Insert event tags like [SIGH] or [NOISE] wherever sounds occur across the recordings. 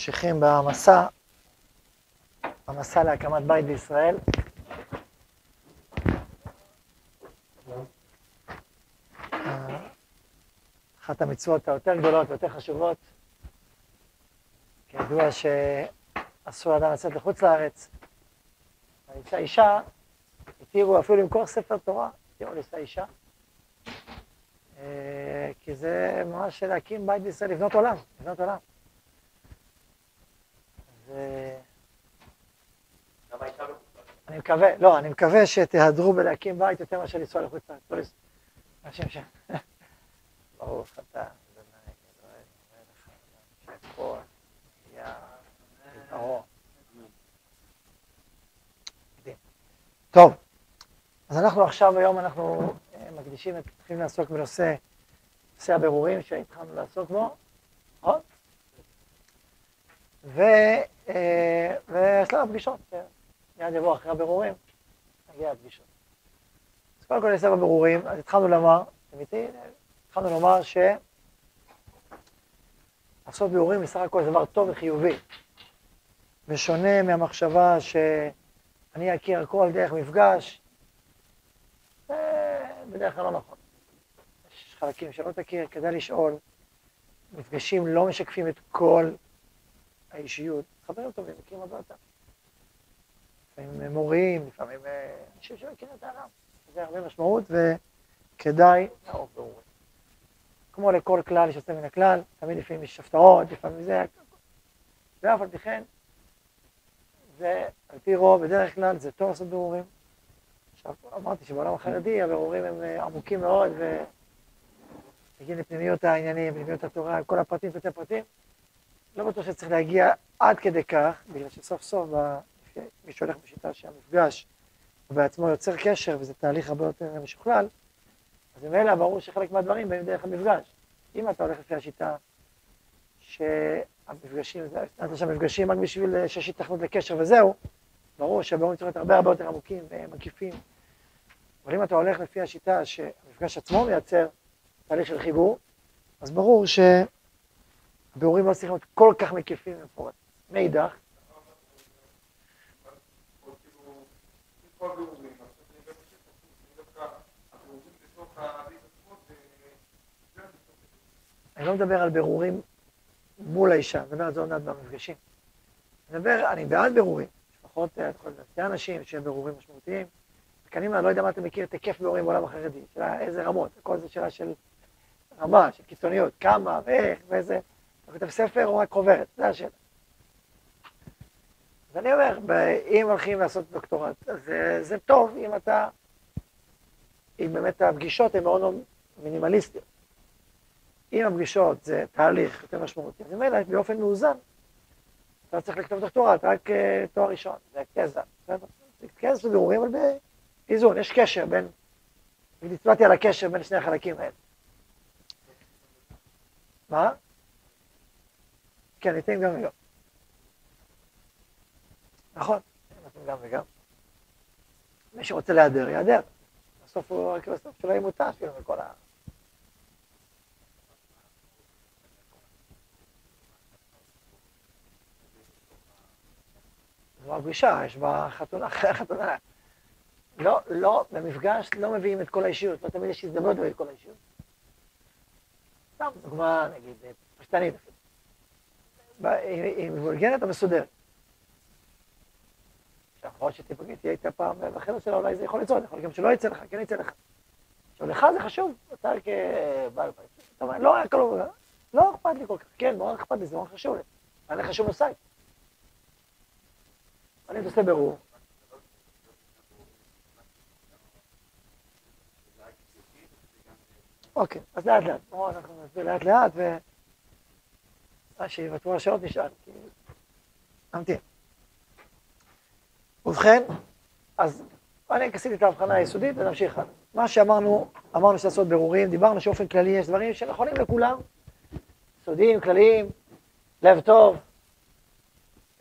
ממשיכים במסע, במסע להקמת בית בישראל. אחת המצוות היותר גדולות ויותר חשובות, כידוע שאסור לאדם לצאת לחוץ לארץ. האישה אישה, התירו אפילו למכור ספר תורה, התירו לשא אישה. אה, כי זה ממש להקים בית בישראל, לבנות עולם, לבנות עולם. אני מקווה, לא, אני מקווה שתהדרו בלהקים בית יותר מאשר לנסוע לחוץ לארץ. השם שם. ברוך אתה, טוב, אז אנחנו עכשיו היום, אנחנו אה, מקדישים, מתחילים לעסוק בנושא, נושא הבירורים שהתחלנו לעסוק בו, נכון? אה, ויש לנו פגישות, מיד יבוא אחרי הבירורים, נגיע לפגישות. אז קודם כל נעשה בבירורים, אז התחלנו לומר, אתם איתי? התחלנו לומר ש... לעשות בירורים בסך הכל זה דבר טוב וחיובי. בשונה מהמחשבה שאני אכיר הכל דרך מפגש, זה בדרך כלל לא נכון. יש חלקים שלא תכיר, כדאי לשאול. מפגשים לא משקפים את כל האישיות. חברים טובים, מכירים הרבה יותר. לפעמים מורים, לפעמים אה, אנשים שמכירים את העולם. זה הרבה משמעות וכדאי לערוך בירורים. כמו לכל כלל יש יוצא מן הכלל, תמיד לפעמים יש הפתעות, לפעמים זה, ואף על פי כן, זה על פי רוב, בדרך כלל זה טוב לעשות בירורים. עכשיו, אמרתי שבעולם החרדי הבירורים הם אה, עמוקים מאוד, ומגיעים לפנימיות העניינים, לפנימיות התורה, כל הפרטים, פרטי פרטים. לא בטוח שצריך להגיע עד כדי כך, בגלל שסוף סוף מי שהולך בשיטה שהמפגש הוא בעצמו יוצר קשר, וזה תהליך הרבה יותר משוכלל, אז ממילא ברור שחלק מהדברים באים דרך המפגש. אם אתה הולך לפי השיטה שהמפגשים, נתת שם מפגשים רק בשביל שיש התכנות לקשר וזהו, ברור שהבירורים צריכים להיות הרבה הרבה יותר עמוקים ומקיפים. אבל אם אתה הולך לפי השיטה שהמפגש עצמו מייצר תהליך של חיבור, אז ברור שהבירורים לא צריכים להיות כל כך מקיפים ומפורטים. מאידך, אני לא מדבר על בירורים מול האישה, אני מדבר על זה עוד מעט במפגשים. אני מדבר, אני בעד בירורים, לפחות אה, שתי אנשים שהם בירורים משמעותיים. רק אני לא יודע מה אתה מכיר את היקף בירורים בעולם החרדי, שאלה איזה רמות, הכל זה שאלה של רמה, של קיצוניות, כמה ואיך ואיזה, אתה כותב ספר או רק חוברת, זה השאלה. אז אני אומר, אם הולכים לעשות דוקטורט, אז זה, זה טוב אם אתה, אם באמת הפגישות הן מאוד מינימליסטיות. אם הפגישות זה תהליך יותר משמעותי, אז ממילא באופן מאוזן, אתה צריך לכתוב דוקטורט, רק uh, תואר ראשון, זה תזה, בסדר? זה תזה בירורים, אבל באיזון, יש קשר בין, הצבעתי על הקשר בין שני החלקים האלה. מה? כן, ניתן גם וגם. נכון, ניתן גם וגם. מי שרוצה להיעדר, יעדר. בסוף הוא, רק בסוף שלא יהיה מותש, כאילו, מכל ה... זו הפגישה, יש בה חתונה [LAUGHS] אחרי החתונה. לא, לא, במפגש לא מביאים את כל האישיות, לא תמיד יש הזדמנות להביא את כל האישיות. סתם דוגמה, נגיד, פשטנית. היא מבולגנת או מסודרת. עכשיו, יכול שתהיה איתה פעם בחדר שלה, אולי זה יכול לצאת, יכול גם שלא יצא לך, כן יצא לך. עכשיו, לך זה חשוב, אתה כבעל בית. אתה אומר, לא, הכל לא אכפת לי כל כך, כן, מאוד אכפת לי, זה מאוד חשוב לי. היה לך שום מושג. אני עושה ברור. אוקיי, אז לאט לאט. בואו אנחנו נסביר לאט לאט, ו... שיוותרו השאלות נשאל. נמתין. ובכן, אז אני עשיתי את ההבחנה היסודית ונמשיך הלאה. מה שאמרנו, אמרנו לעשות בירורים, דיברנו שאופן כללי יש דברים שנכונים לכולם, יסודיים, כלליים, לב טוב,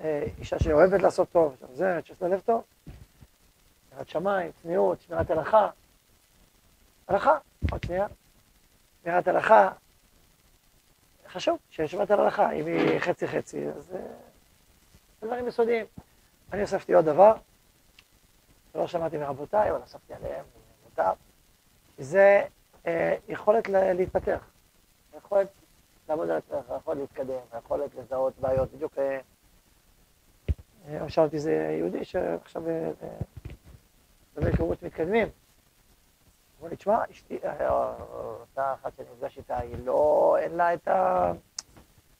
אה, אישה שאוהבת לעשות טוב, שעוזרת, שיש לה לב טוב, שמירת שמיים, צניעות, שמירת הלכה. הלכה, עוד שנייה. שמירת הלכה, חשוב שישיבת הלכה, אם היא חצי-חצי, אז זה דברים יסודיים. אני הוספתי עוד דבר, שלא שמעתי מרבותיי, אבל הוספתי עליהם, מותר, זה אה, יכולת להתפתח, יכולת לעבוד על עצמך, יכולת להתקדם, יכולת לזהות בעיות. בדיוק, אה, אה, שאלתי איזה יהודי שעכשיו בהיכרות מתקדמים. אמרו לי, תשמע, אשתי, אותה אחת שאני נפגש איתה, היא לא, אין לה את ה...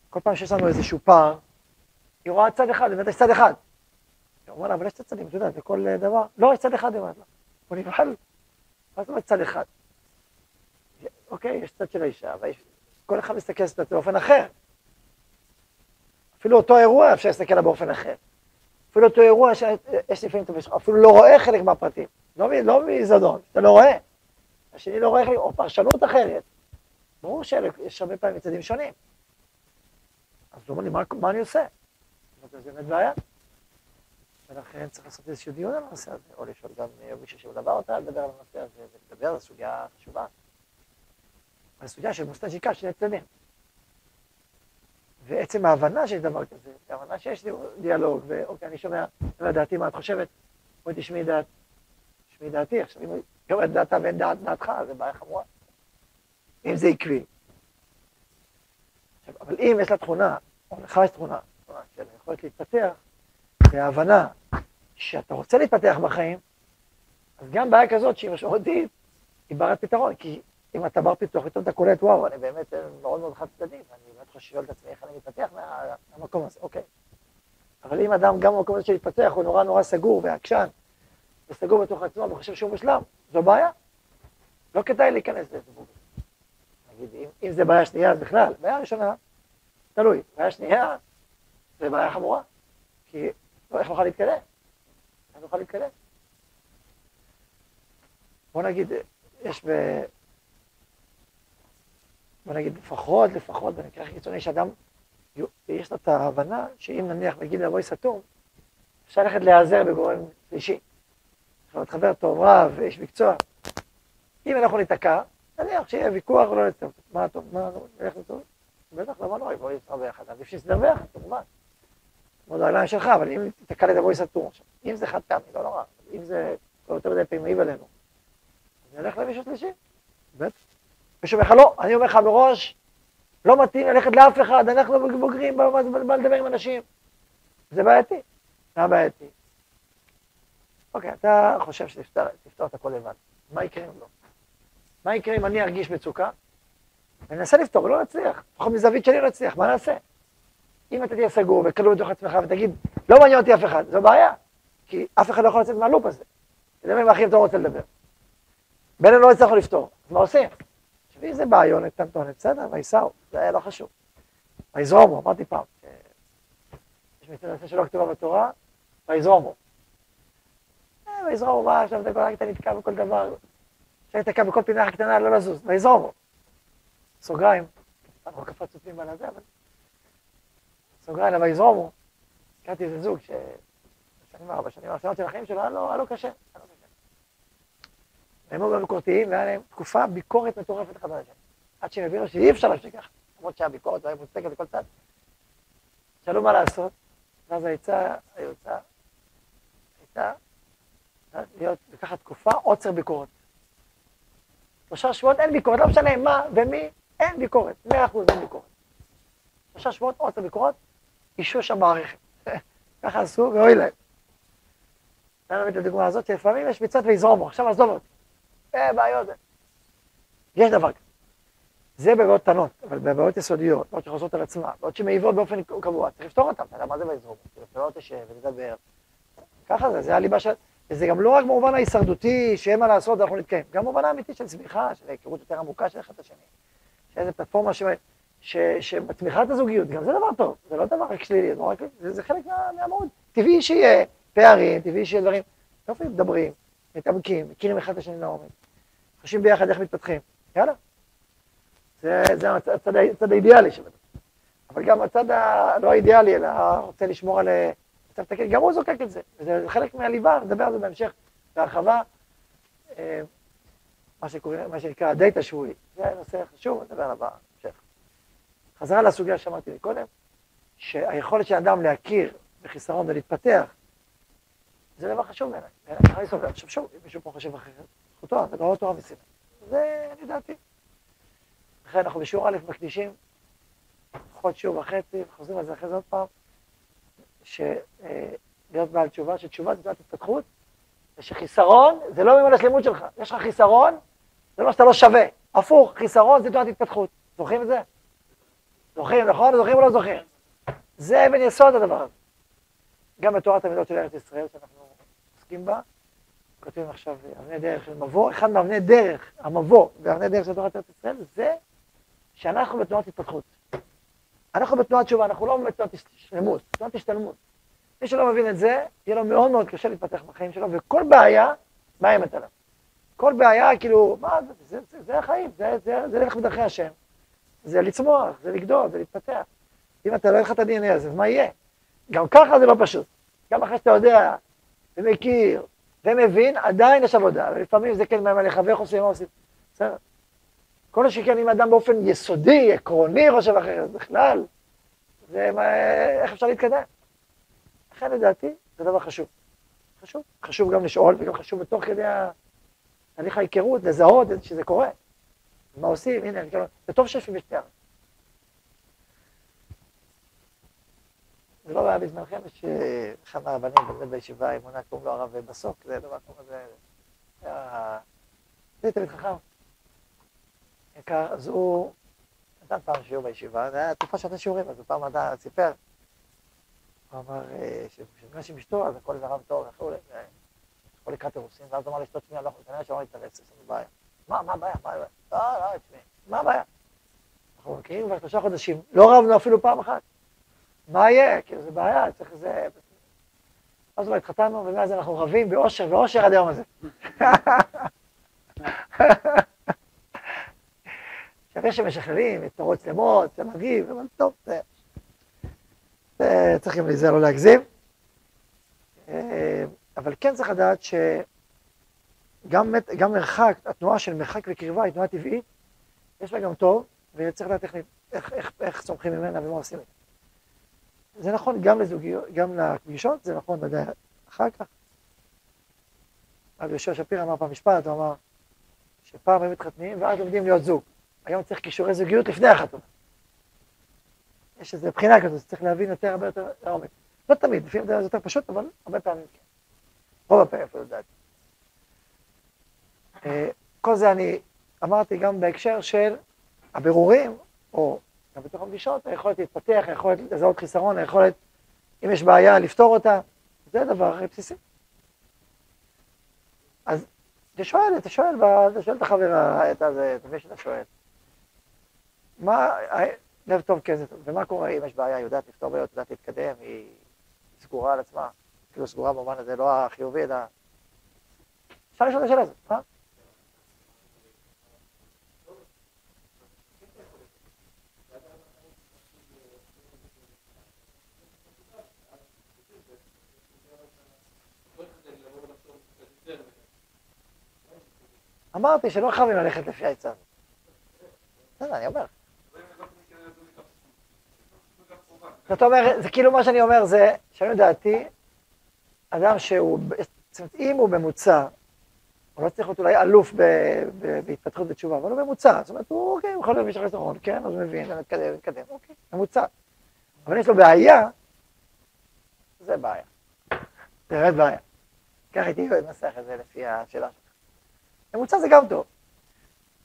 כל פעם שיש לנו איזשהו פער, היא רואה צד אחד, באמת יש צד אחד. היא אומרת לה, אבל יש צד צדים, אתה יודע, בכל דבר. לא, יש צד אחד, היא אומרת לה. הוא נבחל, מה זאת אומרת צד אחד? אוקיי, יש צד של האישה, כל אחד מסתכל על זה באופן אחר. אפילו אותו אירוע אפשר להסתכל עליו באופן אחר. אפילו אותו אירוע שיש לפעמים, אפילו לא רואה חלק מהפרטים. לא, לא מזדון, אתה לא רואה. השני לא רואה או פרשנות אחרת. ברור שיש הרבה פעמים צדדים שונים. אז הוא אומר לי, מה, מה אני עושה? זה באמת בעיה. ולכן צריך לעשות איזשהו דיון על הנושא הזה, או לשאול גם מישהו שמלווה אותה, לדבר על הנושא הזה, ולדבר על סוגיה חשובה. על סוגיה של מוסטג'יקה של הצדדים. ועצם ההבנה שיש דבר כזה, ההבנה שיש דיאלוג, ואוקיי, אני שומע, אני דעתי, מה את חושבת? בואי תשמעי דעת, תשמעי דעתי. עכשיו, אם היא אומרת דעתה ואין דעת דעתך, זה בעיה חמורה. אם זה עקבי. אבל אם יש לה תכונה, או לך יש תכונה, של יכולת להתפתח, וההבנה שאתה רוצה להתפתח בחיים, אז גם בעיה כזאת שהיא משמעותית, היא ברת פתרון, כי אם אתה בר פיתוח, פתאום אתה קולט, וואו, אני באמת מאוד מאוד חד צדדי, ואני באמת חושב את עצמי איך אני מתפתח מהמקום הזה, אוקיי. אבל אם אדם גם במקום הזה של להתפתח הוא נורא נורא סגור ועקשן, וסגור בתוך עצמו וחושב שהוא מושלם, זו בעיה. לא כדאי להיכנס לזה. נגיד, אם, אם זה בעיה שנייה, אז בכלל, בעיה ראשונה, תלוי. בעיה שנייה, זה בעיה חמורה. כי לא, איך נוכל להתקדם? איך נוכל להתקדם? בוא נגיד, יש ב... בוא נגיד לפחות, לפחות, במקרה הכי קיצוני, שאדם, יש לו את ההבנה שאם נניח מגיעים לבוי סתום, אפשר ללכת להיעזר בגורם שלישי. אפשר להתחבר טוב, רב, איש מקצוע. אם אנחנו ניתקע, נניח שיהיה ויכוח ולא נצטרך, מה טוב, מה, נלך לטוב? בטח, למה לא, בואי נסתדר ביחד, עדיף שנסתדר ביחד, כמובן. מאוד הרגליים שלך, אבל אם תתקע לי את הבוי סתום עכשיו, אם זה חד פעמי, לא נורא, אם זה כל יותר מדי פעמים מעיב עלינו, אז נלך למישהו שלישי, בטח. מישהו אומר לך, לא, אני אומר לך מראש, לא מתאים ללכת לאף אחד, אנחנו בוגרים, בא לדבר עם אנשים. זה בעייתי. מה בעייתי? אוקיי, אתה חושב שתפתור את הכל לבד. מה יקרה אם לא? מה יקרה אם אני ארגיש מצוקה? אני אנסה לפתור, לא נצליח. לפחות מזווית שלי לא נצליח, מה נעשה? אם אתה תהיה סגור וכלוא בתוך עצמך ותגיד, לא מעניין אותי אף אחד, זו בעיה. כי אף אחד לא יכול לצאת מהלופ הזה. תדבר עם האחים, אתה לא רוצה לדבר. בינינו לא הצלחנו לפתור, אז מה עושים? ואם זה בעיונת טנטונת, בסדר, וייסעו, זה היה לא חשוב. ויזרומו, אמרתי פעם, יש מצווה שלא כתובה בתורה, ויזרומו. ויזרומו, מה עכשיו אתה רק אתה נתקע בכל דבר, אפשר להתקע בכל פינה קטנה, לא לזוז, ויזרומו. סוגריים, אנחנו קפצנו פנימה לזה, אבל... סוגריים, ויזרומו. הכרתי איזה זוג ש... בשנים האחרונות של החיים שלו, היה לו קשה. והם היו ביקורתיים, והיה להם תקופה ביקורת מטורפת אחד על השני. עד שהם הבינו שאי אפשר להמשיך ככה, למרות שהביקורת הייתה מוצדקת לכל צד. שאלו מה לעשות, ואז העצה, היוצאה, הייתה לקחת תקופה עוצר ביקורת. שלושה שבועות אין ביקורת, לא משנה מה ומי, אין ביקורת, מאה אחוז אין ביקורת. שלושה שבועות עוצר ביקורת, אישוש המערכת. [LAUGHS] ככה עשו, ואוי להם. אני מביא את הדוגמה הזאת, שלפעמים יש מצוות ויזרומו, עכשיו עזוב אותי. אה, בעיות. יש דבר כזה. זה בבעיות קטנות, אבל בבעיות יסודיות, בעיות שחוזרות על עצמן, בעיות שמעיבות באופן קבוע, צריך לפתור אותן, אתה יודע מה זה ויזרום? אתה לא תשב ותדבר. ככה זה, זה הליבה של... וזה גם לא רק במובן ההישרדותי, שאין מה לעשות ואנחנו נתקיים, גם במובן האמיתי של צמיחה, של היכרות יותר עמוקה של אחד את השני. שאיזה פלטפורמה ש... ש... את הזוגיות, גם זה דבר טוב, זה לא דבר רק שלילי, זה, רק... זה, זה חלק מה... מהמהות. טבעי שיהיה פערים, טבעי שיהיה דברים. יופי, מדברים, מתעמקים, מכירים אחד את השני לעומק, חושבים ביחד איך מתפתחים, יאללה. זה, זה הצד, הצד האידיאלי שלנו. אבל גם הצד הלא האידיאלי, אלא רוצה לשמור על מצב תקין, גם הוא זוקק את זה. וזה חלק מהליבה, נדבר על זה בהמשך, בהרחבה, אה, מה, שקורא, מה שנקרא הדייט השבועי. זה נושא חשוב, נדבר עליו בהמשך. חזרה לסוגיה שאמרתי קודם, שהיכולת של אדם להכיר בחיסרון ולהתפתח, זה דבר חשוב בעיניי. בעיניי סובר. עכשיו שוב, אם מישהו פה חושב אחרת, זכותו, זה לא תורה מסיני. זה, אני דעתי. לכן אנחנו בשיעור א' מקדישים, לפחות שיעור וחצי, חוזרים על זה אחרי זה עוד פעם, אה, בעל תשובה, שתשובה זה תשובת התפתחות, ושחיסרון זה לא ממלא שלמות שלך. יש לך חיסרון, זה לא שאתה לא שווה. הפוך, חיסרון זה תנועת התפתחות. זוכרים את זה? זוכרים, נכון? זוכרים או לא זוכרים? זה אבן יסוד הדבר הזה. גם בתורת המידות של ארץ ישראל, שאנחנו עוסקים בה, כותבים עכשיו אבני דרך של מבוא, אחד מאבני דרך, המבוא ואבני דרך של תורת ארץ ישראל, זה שאנחנו בתנועת התפתחות. אנחנו בתנועת תשובה, אנחנו לא בתנועת שלמות, תנועת השתלמות. מי שלא מבין את זה, יהיה לו מאוד מאוד קשה להתפתח בחיים שלו, וכל בעיה מאיימת עליו. כל בעיה, כאילו, מה, זה, זה, זה, זה החיים, זה, זה, זה ללכת בדרכי השם. זה לצמוח, זה לגדול, זה להתפתח. אם אתה לא יהיה לך את ה-DNA הזה, אז מה יהיה? גם ככה זה לא פשוט. גם אחרי שאתה יודע, ומכיר, ומבין, עדיין יש עבודה. ולפעמים זה כן מאיים עליך, ואיך עושים, מה עושים. בסדר. כל שכן אם אדם באופן יסודי, עקרוני, חושב אחרת, בכלל, זה מה, איך אפשר להתקדם? לכן לדעתי, זה דבר חשוב. חשוב. חשוב גם לשאול, וגם חשוב בתוך כדי תהליך ההיכרות, לזהות שזה קורה. מה עושים? הנה, זה טוב שיושבים בשתי הארץ. זה לא היה בזמנכם, יש אחד מהרבנים באמת בישיבה, אמונה קוראים לו הרב בסוק, זה דבר כמו זה, זה תמיד חכם. יקר, אז הוא נתן פעם שיעור בישיבה, זה היה תקופה שאתה שיעורים, אז הוא פעם נתן, סיפר. הוא אמר שנפגש עם אשתו, אז הכל זרם טוב וכולי, יכול לקראת אירוסין, ואז הוא אמר לאשתו, תשמעי, יכול, כנראה שאמר להתארס, יש לנו בעיה. מה, מה הבעיה? מה הבעיה? לא, לא, תשמעי, מה הבעיה? אנחנו מכירים כבר שלושה חודשים, לא רבנו אפילו פעם אחת. מה יהיה? כאילו, זה בעיה, צריך איזה... אז אולי התחתנו, ומאז אנחנו רבים באושר ואושר עד היום הזה. [LAUGHS] יש שמשחררים את תורות שלמות, זה מגיב, אבל טוב, זה... זה צריך גם לזה לא להגזים. אה, אבל כן צריך לדעת שגם מרחק, התנועה של מרחק וקרבה היא תנועה טבעית, יש לה גם טוב, וצריך לדעת איך, איך, איך, איך צומחים ממנה ומה עושים איתה. זה נכון גם לזוגיות, גם לפגישות, זה נכון ודאי אחר כך. רבי יהושע שפיר אמר פעם משפט, הוא אמר שפעם היו מתחתנים ואז לומדים להיות זוג. היום צריך כישורי זוגיות לפני החתונה. יש איזו בחינה כזאת, צריך להבין יותר, הרבה יותר לעומק. לא תמיד, לפעמים זה יותר פשוט, אבל הרבה פעמים כן. רוב הפעמים אפילו לדעתי. אה, כל זה אני אמרתי גם בהקשר של הבירורים, או גם בתוך הפגישות, היכולת להתפתח, היכולת לזהות חיסרון, היכולת, אם יש בעיה, לפתור אותה, זה דבר בסיסי. אז אתה שואל, אתה שואל, אתה שואל את החברה, את הזה, את מי שאתה שואל. מה, לב טוב כזה טוב, ומה קורה אם יש בעיה, היא יודעת לפתור בעיות, יודעת להתקדם, היא סגורה על עצמה, כאילו סגורה במובן הזה, לא החיובי, אלא... אפשר לשאול את השאלה הזאת, מה? אמרתי שלא חייבים ללכת לפי העצה הזאת. בסדר, אני אומר. זאת אומרת, זה כאילו מה שאני אומר זה, שאני לדעתי, אדם שהוא, זאת אומרת, אם הוא ממוצע, הוא לא צריך להיות אולי אלוף בהתפתחות בתשובה, אבל הוא ממוצע, זאת אומרת, הוא, אוקיי, הוא יכול להיות משך לזרון, כן, אז הוא מבין, מתקדם, מתקדם, אוקיי, ממוצע. אבל יש לו בעיה, זה בעיה. זה באמת בעיה. ככה הייתי מנסח את זה לפי השאלה שלך. ממוצע זה גם טוב.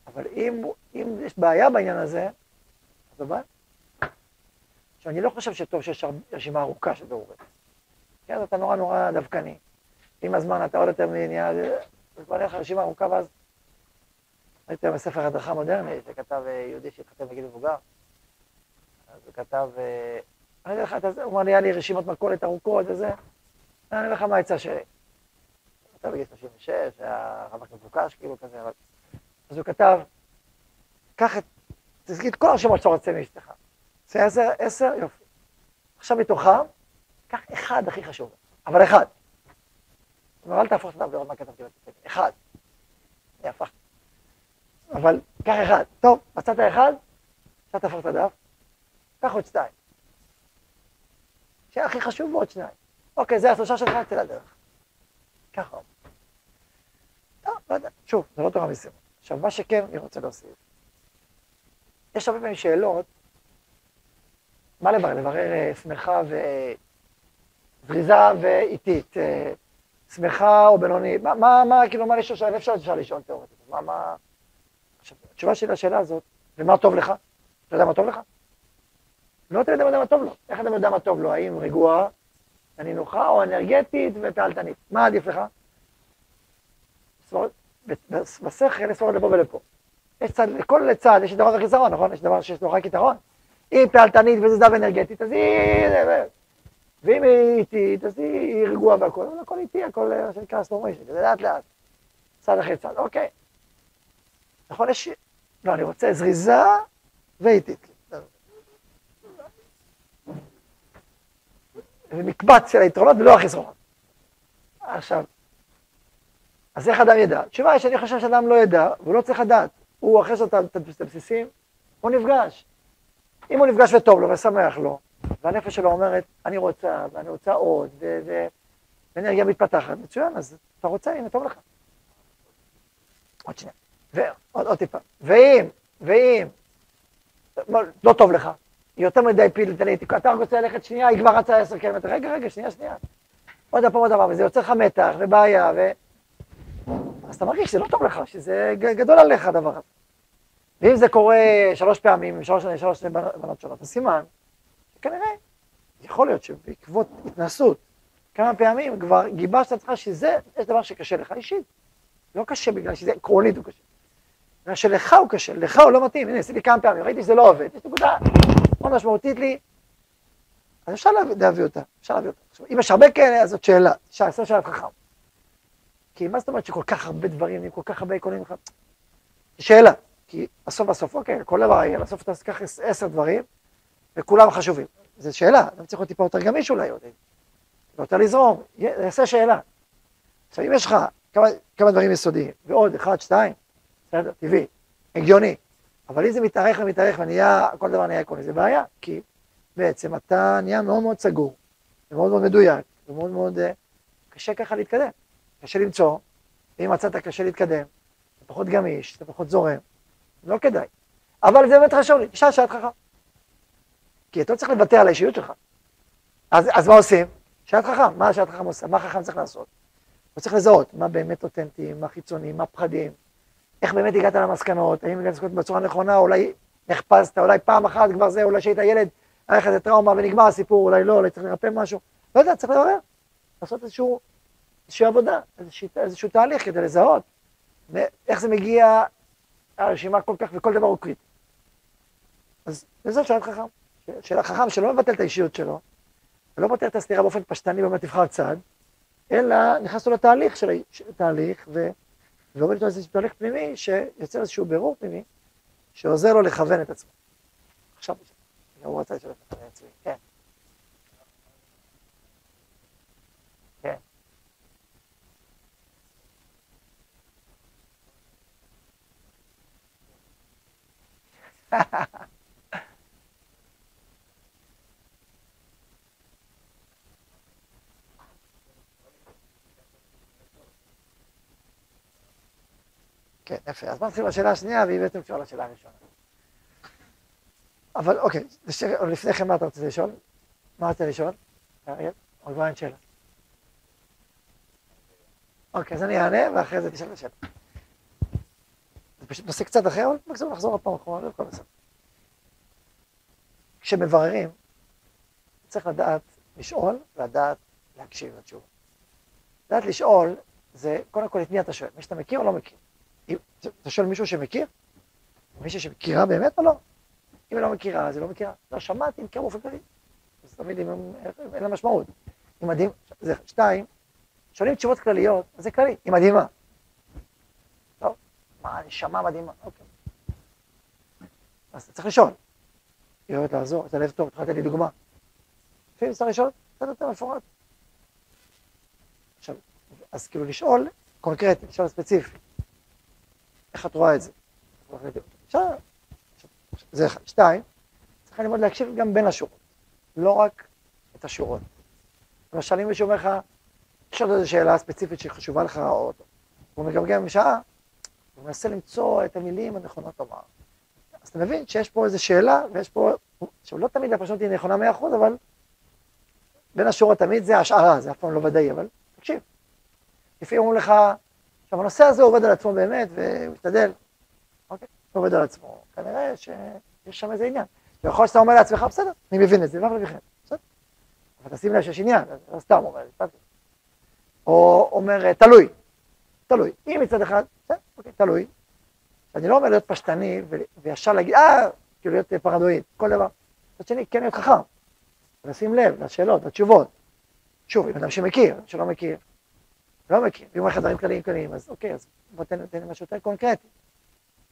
אבל אם, אם יש בעיה בעניין הזה, אז זה בעיה. עכשיו, אני לא חושב שטוב שיש רשימה ארוכה של בירורים. כן, אתה נורא נורא דווקני. עם הזמן אתה עוד יותר נהיה, זה כבר נהיה לך רשימה ארוכה, ואז ראיתי בספר הדרכה מודרנית, שכתב אה, יהודי שהתחתן בגיל מבוגר. אז הוא כתב, אה, אני אגיד לך, הוא אמר לי, היה לי רשימות מכולת ארוכות וזה, אני אגיד לך מה העצה שלי. כתב בגיל 36, היה רווק מבוקש, כאילו כזה, אבל... אז הוא כתב, קח את, תזכי את כל הרשימות שאתה רוצה מאשתך. זה עשר, עשר, יופי. עכשיו מתוכם, קח אחד הכי חשוב, אבל אחד. אומרת, אל תהפוך את הדף לראות מה כתבתי בתפקיד. אחד. אני הפכתי. אבל קח אחד. טוב, מצאת אחד, עכשיו תהפוך את הדף. קח עוד שתיים. שהיה הכי חשוב ועוד שניים. אוקיי, זה השלושה שלך, צא לדרך. ככה. טוב, לא יודע. שוב, זה לא תורה מסירות. עכשיו, מה שכן, אני רוצה להוסיף. יש הרבה פעמים שאלות, מה לברר? לברר אה, שמחה וזריזה ואיטית, אה, שמחה או בינוני, מה, מה, מה, כאילו, מה לשאול, איפה אפשר לשאול תיאורטית? מה, מה... עכשיו, התשובה שלי לשאלה הזאת, ומה טוב לך? אתה יודע מה טוב לך? לא תמיד יודע מה טוב לו. איך אתה יודע מה טוב לו? האם רגועה, נינוחה, או אנרגטית ופעלתנית? מה עדיף לך? בשכל סברות לפה ולפה. יש צד, לכל צד יש דבר וחיסרון, נכון? יש דבר שיש לו רק יתרון. היא פעלתנית וזזה ואנרגטית, אז היא... ואם היא איטית, אז היא רגועה והכל, אבל הכל איטי, הכל מה שנקרא slow motion, זה לאט לאט. צד אחרי צד, אוקיי. נכון, יש... לא, אני רוצה זריזה ואיטית. ומקבץ של היתרונות ולא החסרונות. עכשיו, אז איך אדם ידע? התשובה היא שאני חושב שאדם לא ידע, והוא לא צריך לדעת. הוא, אחרי שאתה את הבסיסים, הוא נפגש. אם הוא נפגש וטוב לו ושמח לו, והנפש שלו אומרת, אני רוצה, ואני רוצה עוד, ואנרגיה מתפתחת, מצוין, אז אתה רוצה, הנה, טוב לך. עוד שנייה. ועוד עוד טיפה. ואם, ואם, לא טוב לך, יותר מדי פעילותנית, אתה רוצה ללכת שנייה, היא כבר רצה עשר קילומטר, רגע, רגע, שנייה, שנייה. עוד פעם עוד דבר, וזה יוצר לך מתח ובעיה, ו... אז אתה מרגיש שזה לא טוב לך, שזה גדול עליך הדבר הזה. ואם זה קורה שלוש פעמים, שלוש, שלוש בנות שונות, אז סימן, כנראה, יכול להיות שבעקבות התנסות כמה פעמים כבר גיבשת את עצמך שזה, יש דבר שקשה לך אישית. לא קשה בגלל שזה עקרונית הוא קשה. בגלל שלך הוא קשה, לך הוא לא מתאים. הנה, עשיתי כמה פעמים, ראיתי שזה לא עובד. יש נקודה מאוד משמעותית לי, אז אפשר להביא אותה, אפשר להביא אותה. עכשיו, אם יש הרבה כאלה, אז זאת שאלה, אפשר לעשות שאלת חכם. כי מה זאת אומרת שכל כך הרבה דברים, כל כך הרבה עקרונים לך? שאלה, כי בסוף בסוף, אוקיי, כל דבר יהיה, בסוף אתה תיקח עשר דברים, וכולם חשובים. זו שאלה, אתה צריך להיות טיפה יותר גמיש אולי, עוד, יותר לזרום, יעשה שאלה. עכשיו, אם יש לך כמה, כמה דברים יסודיים, ועוד אחד, שתיים, בסדר, טבעי, הגיוני, אבל אם זה מתארך ומתארך ונהיה, כל דבר נהיה עקרוני, זה בעיה, כי בעצם אתה נהיה מאוד מאוד סגור, ומאוד מאוד מדויק, ומאוד מאוד uh, קשה ככה להתקדם. קשה למצוא, ואם מצאת קשה להתקדם, אתה פחות גמיש, אתה פחות זורם, לא כדאי. אבל זה באמת חשוב לי, תשאל שאלת חכם. כי אתה לא צריך לוותר על האישיות שלך. אז, אז מה עושים? שאלת חכם, מה שאלת חכם עושה? מה חכם צריך לעשות? הוא צריך לזהות מה באמת אותנטי, מה חיצוני, מה פחדים, איך באמת הגעת למסקנות, האם הגעת למסקנות בצורה נכונה, אולי נחפזת, אולי פעם אחת כבר זה, אולי שהיית ילד, היה לך איזה טראומה ונגמר הסיפור, אולי לא, אולי צריך לרפא משהו. לא יודע, צריך לברר, לעשות איזשהו, איזושהי עבודה, איזשהו, איזשהו תהליך כדי לזהות איך זה מגיע, הרשימה כל כך, וכל דבר הוא קריטי. אז וזאת שאלת חכם. של החכם שלא מבטל את האישיות שלו, ולא מבטל את הסתירה באופן פשטני, באמת תבחר צד, אלא נכנס לו לתהליך של התהליך, ועובד איתו איזה תהליך פנימי שיוצר איזשהו בירור פנימי, שעוזר לו לכוון את עצמו. עכשיו, הוא רצה לשאול את עצמי. כן. [LAUGHS] כן, יפה. אז בוא נתחיל בשאלה השנייה, והיא בעצם קשורה לשאלה הראשונה. אבל אוקיי, לפני כן מה אתה רוצה לשאול? מה רצית לשאול? אריאל? או כבר אין שאלה? אוקיי, אז אני אענה, ואחרי זה תשאל את השאלה. זה פשוט נושא קצת אחר, אבל מקסימום נחזור עוד פעם אחרונה, הכל בסדר. כשמבררים, צריך לדעת לשאול, לדעת להקשיב לתשובה. לדעת לשאול, זה קודם כל את מי אתה שואל, מי שאתה מכיר או לא מכיר. אתה שואל מישהו שמכיר? מישהו שמכירה באמת או לא? אם היא לא מכירה, אז היא לא מכירה. לא שמעתי, מכיר באופן כללי. אז תמיד אין לה משמעות. היא מדהים, זה שתיים, שואלים תשובות כלליות, אז זה כללי, היא מדהימה. מה, נשמה מדהימה, אוקיי. אז אתה צריך לשאול. היא אוהבת לעזור, את הלב טוב, אתה לתת לי דוגמה. לפעמים צריך לשאול, קצת יותר מפורט. עכשיו, אז כאילו לשאול קונקרטי, לשאול ספציפי. איך את רואה את זה? אפשר, זה אחד. שתיים, צריך ללמוד להקשיב גם בין השורות, לא רק את השורות. למשל, אם מישהו אומר לך, יש עוד איזו שאלה ספציפית שחשובה לך, או הוא מגמגם שעה, הוא מנסה למצוא את המילים הנכונות לומר. אז אתה מבין שיש פה איזו שאלה, ויש פה, עכשיו לא תמיד הפרשנות היא נכונה מאה אחוז, אבל בין השורות תמיד זה השערה, זה אף פעם לא ודאי, אבל תקשיב. לפעמים אומרים לך, עכשיו הנושא הזה עובד על עצמו באמת, והוא משתדל, אוקיי, הוא עובד על עצמו, כנראה שיש שם איזה עניין. להיות שאתה אומר לעצמך, בסדר, אני מבין את זה, ואף לכם, בסדר. אבל תשים לב שיש עניין, לא סתם אומר, או אומר, תלוי, תלוי. אם מצד אחד, בסדר, אוקיי, תלוי. אני לא אומר להיות פשטני וישר להגיד, אה, כאילו להיות פרנואיד, כל דבר. מצד שני, כן להיות חכם. ולשים לב לשאלות, לתשובות. שוב, אם אדם שמכיר, שלא מכיר, לא מכיר. אם הוא אומר דברים כלליים כלליים, אז אוקיי, אז בוא תן לי משהו יותר קונקרטי,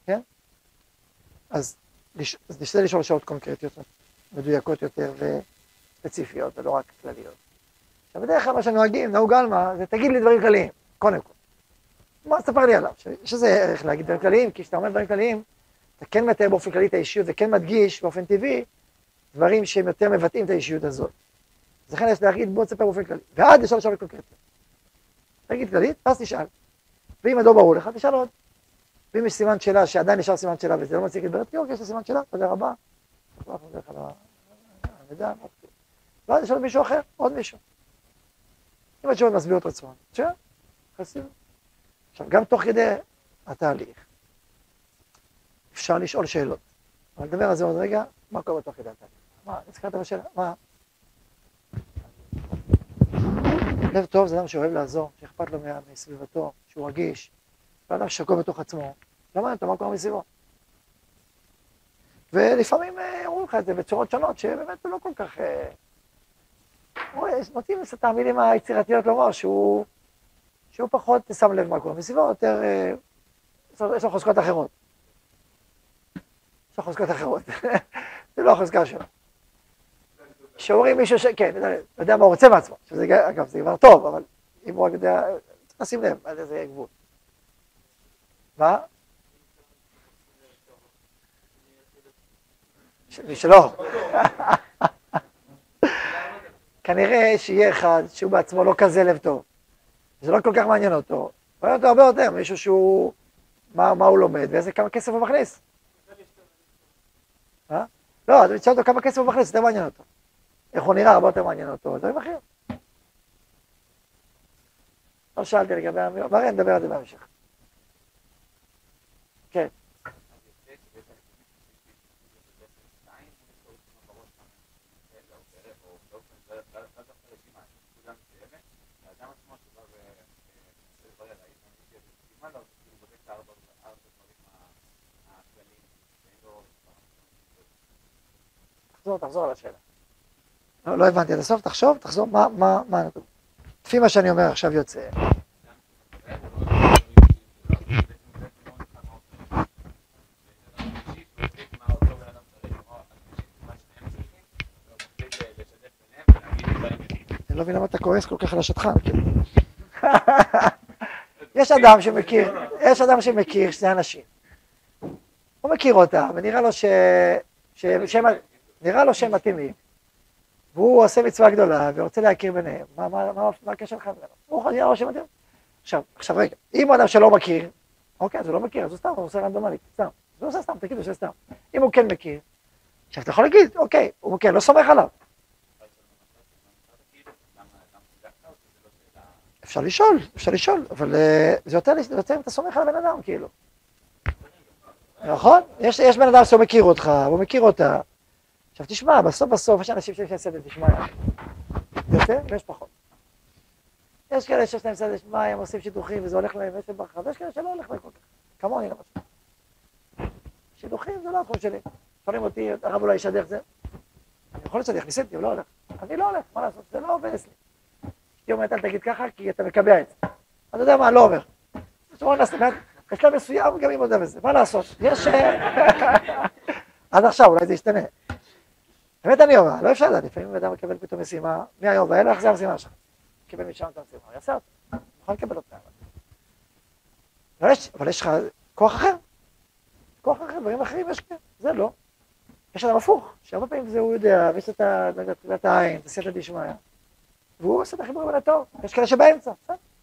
כן? אז נשתדל לשאול שאלות קונקרטיות, מדויקות יותר וספציפיות, ולא רק כלליות. עכשיו, בדרך כלל מה שנוהגים, נהוג עלמא, זה תגיד לי דברים כלליים, קודם כל. מה תספר לי עליו? יש איזה ערך להגיד דברים כלליים, כי כשאתה אומר דברים כלליים, אתה כן מתאר באופן כללי את האישיות וכן מדגיש באופן טבעי דברים שהם יותר מבטאים את האישיות הזאת. אז לכן יש להגיד, בוא תספר באופן כללי. ועד לשאול שאלות קונקרטיות. תגיד כללית, ואז תשאל. ואם לא ברור לך, תשאל עוד. ואם יש סימן שאלה שעדיין נשאר סימן שאלה וזה לא את בעיות גיאורג, יש לו סימן שאלה, תודה רבה. ואז יש עוד מישהו אחר, עוד מישהו. אם התשובות מסבירות עצמן, תשאל, חסיד. עכשיו, גם תוך כדי התהליך, אפשר לשאול שאלות. אבל נדבר על זה עוד רגע, מה קורה בתוך כדי התהליך. מה, נזכרת בשאלה? מה? לב טוב זה אדם שאוהב לעזור, שאכפת לו מסביבתו, שהוא רגיש, ואדם שקוע בתוך עצמו, לא מעניין אותו מה קורה מסביבו. ולפעמים אה, אומרים לך את זה בצורות שונות, שבאמת הוא לא כל כך... אה, מוצאים את המילים היצירתיות לומר שהוא, שהוא פחות שם לב מה קורה מסביבו, יותר... אה, יש לו חוזקות אחרות. יש לו חוזקות אחרות. [LAUGHS] זה לא החוזקה שלו. שאומרים מישהו ש... כן, יודע מה הוא רוצה מעצמו, שזה, אגב, זה דבר טוב, אבל אם הוא רק יודע, צריך לשים לב עד איזה גבול. מה? שלא. [LAUGHS] כנראה שיהיה אחד שהוא בעצמו לא כזה לב טוב. זה לא כל כך מעניין אותו. מעניין אותו הרבה יותר, מישהו שהוא, מה, מה הוא לומד ואיזה כמה כסף הוא מכניס. אה? לא, אתה תשאל אותו כמה כסף הוא מכניס, זה מעניין אותו. איך הוא נראה, הרבה יותר מעניין אותו, דברים אחרים. לא שאלתי לגבי מראה, נדבר על זה בהמשך. כן. תחזור, תחזור על השאלה. לא, לא הבנתי עד הסוף, תחשוב, תחזור, מה, מה, מה, לפי מה שאני אומר עכשיו יוצא. אני לא מבין למה אתה כועס כל כך על השטחן. כאילו. [LAUGHS] יש אדם שמכיר, יש אדם שמכיר שני אנשים. הוא מכיר אותה, ונראה לו ש... נראה לו שהם מתאימים. והוא עושה מצווה גדולה ורוצה להכיר ביניהם, מה, מה, מה, מה הקשר שלך ממנו? הוא נראה לו שמתאים. עכשיו, עכשיו רגע, אם אדם שלא מכיר, אוקיי, אז הוא לא מכיר, אז הוא סתם, הוא עושה רנדומלית, סתם. הוא עושה סתם, תגיד, הוא עושה סתם. אם הוא כן מכיר, עכשיו אתה יכול להגיד, אוקיי, הוא מכיר, לא סומך עליו. אפשר לשאול, אפשר לשאול, אבל אה, זה יותר אם אתה סומך על הבן אדם, כאילו. נכון? יש, יש בן אדם שהוא מכיר אותך, הוא מכיר אותה. עכשיו תשמע, בסוף בסוף יש אנשים שיש להם שכל, תשמע, יותר ויש פחות. יש כאלה שיש להם שכל, תשמע, הם עושים שידוכים וזה הולך להם ויש ברכה, ויש כאלה שלא הולך להם כל כך, כמוני למשל. שידוכים זה לא התחום שלי. שואלים אותי, הרב אולי ישדך זה. אני יכול לשדך, ניסיתי, הוא לא הולך. אני לא הולך, מה לעשות, זה לא עובד אצלי. אשתי אומרת, אל תגיד ככה, כי אתה מקבע את זה. אתה יודע מה, לא עובר. בשלב מסוים גם היא מודה בזה, מה לעשות? יש... [LAUGHS] עד עכשיו, אולי זה ישתנה. באמת אני אומר, לא אפשר לדעת, לפעמים אדם מקבל פתאום משימה, מהיום ואילך זה המשימה שלך. קיבל משם את המשימה, הוא יעשה אותה, מוכן לקבל אותה. אבל יש לך כוח אחר, כוח אחר, דברים אחרים יש כאלה, זה לא. יש אדם הפוך, שהרבה פעמים זה הוא יודע, ויש את תעודת העין, את הסייעתא דשמיא, והוא עושה את החיבור בין הטוב. יש כאלה שבאמצע,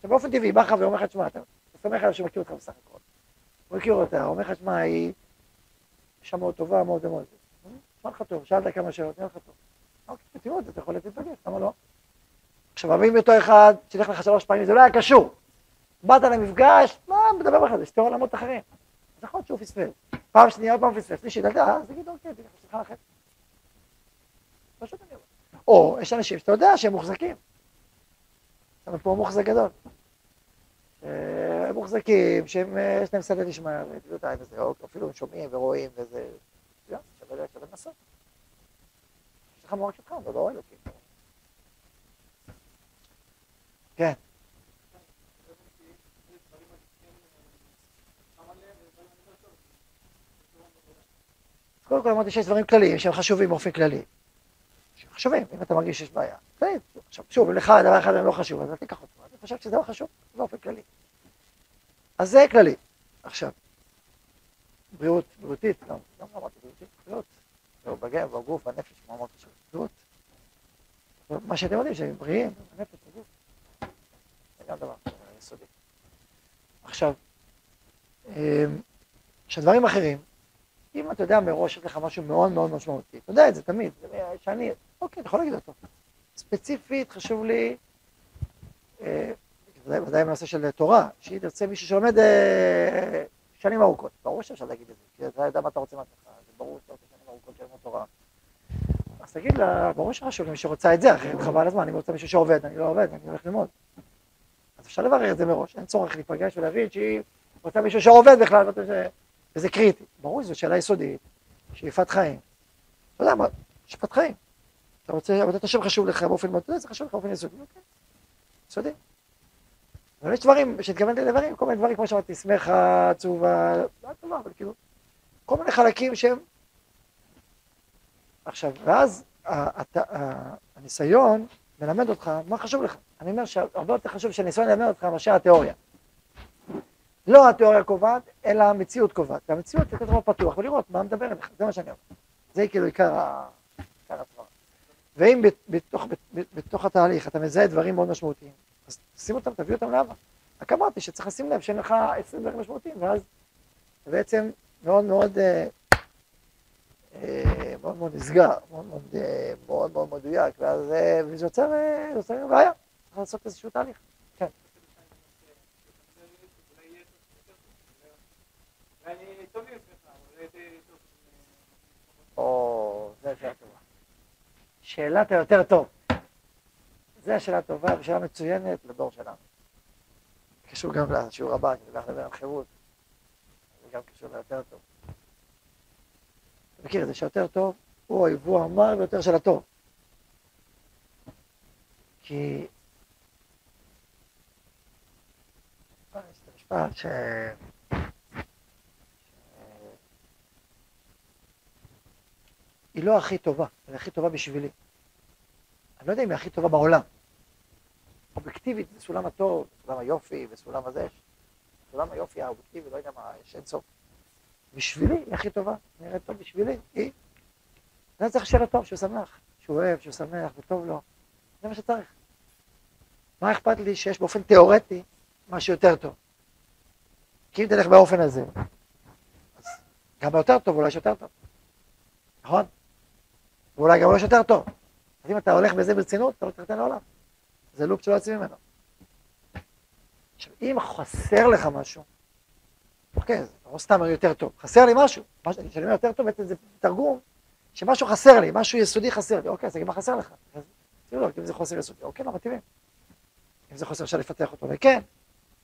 שבאופן טבעי בא לך ואומר לך, תשמע, אתה סומך עליו שמכיר אותך בסך הכל. הוא מכיר אותה, הוא אומר לך, תשמע, היא אישה מאוד טובה, מאוד מאוד. נשמע לך טוב, שאלת כמה שאלות, נראה לך טוב. אוקיי, תראו את זה, אתה יכול להתפגש, למה לא? עכשיו, מביאים אותו אחד, שילך לך שלוש פעמים, זה לא היה קשור. באת למפגש, מה, מדבר בכלל, זה שתי עולמות אחרים. אז יכול להיות שהוא פספס. פעם שנייה, עוד פעם פספס, מי שידע, אז תגיד, אוקיי, תגיד, סליחה לכם. פשוט אני אומר. או, יש אנשים שאתה יודע שהם מוחזקים. לנו פה מוחזק גדול. מוחזקים, שהם, יש להם סדר נשמע, או אפילו הם שומעים ורואים, וזה, שווה לנסות. יש לך מוח שלך, אתה לא רואה אותי. כן. קודם כל אמרתי שיש דברים כלליים שהם חשובים באופן כללי. חשובים, אם אתה מרגיש שיש בעיה. עכשיו, שוב, אם לך דבר אחד לא חשוב, אז אל תיקח אותו. חושב שזה לא חשוב באופן כללי. אז זה כללי. עכשיו, בריאות, בריאותית, גם, גם לא אמרתי בריאותית, בריאות. לא, בגב, בגוף, בנפש, מה אמרתי עכשיו? בריאות. מה שאתם יודעים, שהם בריאים, בנפש, בגוף. זה גם דבר יסודי. עכשיו, עכשיו דברים אחרים, אם אתה יודע מראש יש לך משהו מאוד מאוד משמעותי, אתה יודע את זה תמיד, שאני, אוקיי, אתה יכול להגיד אותו. ספציפית חשוב לי, ודאי בנושא של תורה, שהיא תרצה מישהו שלומד אה, שנים ארוכות. ברור שאפשר להגיד את זה, כי אתה יודע מה אתה רוצה מעצמך, זה ברור שאתה רוצה שנים ארוכות של ללמוד תורה. אז תגיד לה, ברור שחשוב למי שרוצה את זה, אחרת חבל הזמן, אני רוצה מישהו שעובד, אני לא עובד, אני הולך ללמוד. אז אפשר לברר את זה מראש, אין צורך להיפגש ולהבין שהיא רוצה מישהו שעובד בכלל, וזה קריטי. ברור שזו שאלה יסודית, שאיפת חיים. אתה יודע מה, שאיפת חיים. אתה רוצה, עבודת השם חשוב לך באופן מאוד, זה חשוב לך באופן יסודי, אוקיי, יסודי. אבל יש דברים, שהתכוונתי לדברים, כל מיני דברים, כמו שאמרתי, שמחה, עצובה, לא טובה, אבל כאילו, כל מיני חלקים שהם... עכשיו, ואז הניסיון מלמד אותך מה חשוב לך. אני אומר שהרבה יותר חשוב שהניסיון ילמד אותך מאשר התיאוריה. לא התיאוריה קובעת, אלא המציאות קובעת. והמציאות לתת רוב פתוח ולראות מה מדבר אליך, זה מה שאני אומר. זה כאילו עיקר הדבר. ואם בתוך, בתוך התהליך אתה מזהה דברים מאוד משמעותיים, אז שים אותם, תביא אותם לאבא. רק אמרתי שצריך לשים לב שאין לך עשרים דברים משמעותיים, ואז בעצם מאוד מאוד, אה, אה, מאוד מאוד נסגר, מאוד מאוד, אה, מאוד, מאוד מדויק, ואז זה יוצר בעיה, צריך לעשות איזשהו תהליך. כן. או, זה שאלה טובה. שאלת היותר טוב. זו השאלה הטובה ושאלה מצוינת לדור שלנו. קשור גם לשיעור הבא, אני הולך לדבר על חירות. זה גם קשור ליותר טוב. אתה מכיר את זה שיותר טוב הוא היבוא המר ביותר של הטוב. כי... יש את המשפט ש... היא לא הכי טובה, היא הכי טובה בשבילי. אני לא יודע אם היא הכי טובה בעולם. אובייקטיבית זה סולם הטוב, סולם היופי וסולם הזה. סולם היופי האובייקטיבי, לא יודע מה, יש אין סוף. בשבילי היא הכי טובה, נראית טוב בשבילי, היא. זה צריך שיהיה לו טוב, שהוא שמח, שהוא אוהב, שהוא שמח וטוב לו. זה מה שצריך. מה אכפת לי שיש באופן תיאורטי משהו יותר טוב? כי אם תלך באופן הזה, אז גם ביותר טוב אולי יש יותר טוב, נכון? ואולי גם לא יש יותר טוב. אז אם אתה הולך בזה ברצינות, אתה לא לתת לעולם. זה לופ שלא יוצאים ממנו. עכשיו, אם חסר לך משהו, אוקיי, זה לא סתם יותר טוב, חסר לי משהו, כשאני אומר יותר טוב, בעצם זה תרגום שמשהו חסר לי, משהו יסודי חסר לי, אוקיי, אז תגיד מה חסר לך. תראו, אם זה חוסר יסודי, אוקיי, לא מתאימים. אם זה חוסר אפשר לפתח אותו, וכן.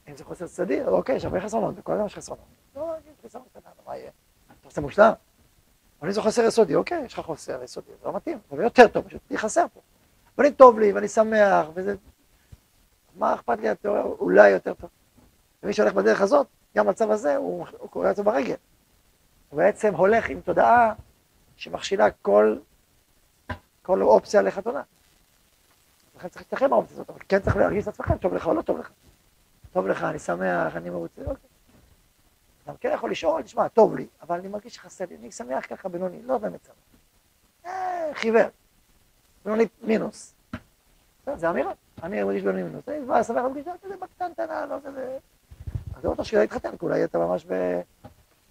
אם זה חוסר צדדי, אוקיי, יש הרבה חסרונות, בכל אדם יש חסרונות. לא, יש חסרונות קטן, מה יהיה? אתה רוצה מושלם? אבל אם זה חוסר יסודי, אוקיי, יש לך חוסר יסודי, זה לא מתאים, זה יותר טוב, פשוט לי חסר פה. אבל אם טוב לי ואני שמח, וזה... מה אכפת לי התיאוריה? אולי יותר טוב. ומי שהולך בדרך הזאת, גם בצו הזה, הוא, הוא קורא זה ברגל. הוא בעצם הולך עם תודעה שמכשילה כל, כל אופציה לחתונה. לכן צריך להסתכל מהאופציה הזאת, אבל כן צריך להרגיש את עצמך, טוב לך או לא טוב לך. טוב לך, אני שמח, אני מרוצה, אוקיי. אדם כן יכול לשאול, תשמע, טוב לי, אבל אני מרגיש שחסר לי, אני שמח ככה בינוני, לא באמת שמח. אה, חיוור, בינוני מינוס. זה אמירה, אני מרגיש בינוני מינוס. אני כבר שמח בפגישה כזה בקטנטנה, לא כזה... אז זה אותו שאלה להתחתן, כי אולי אתה ממש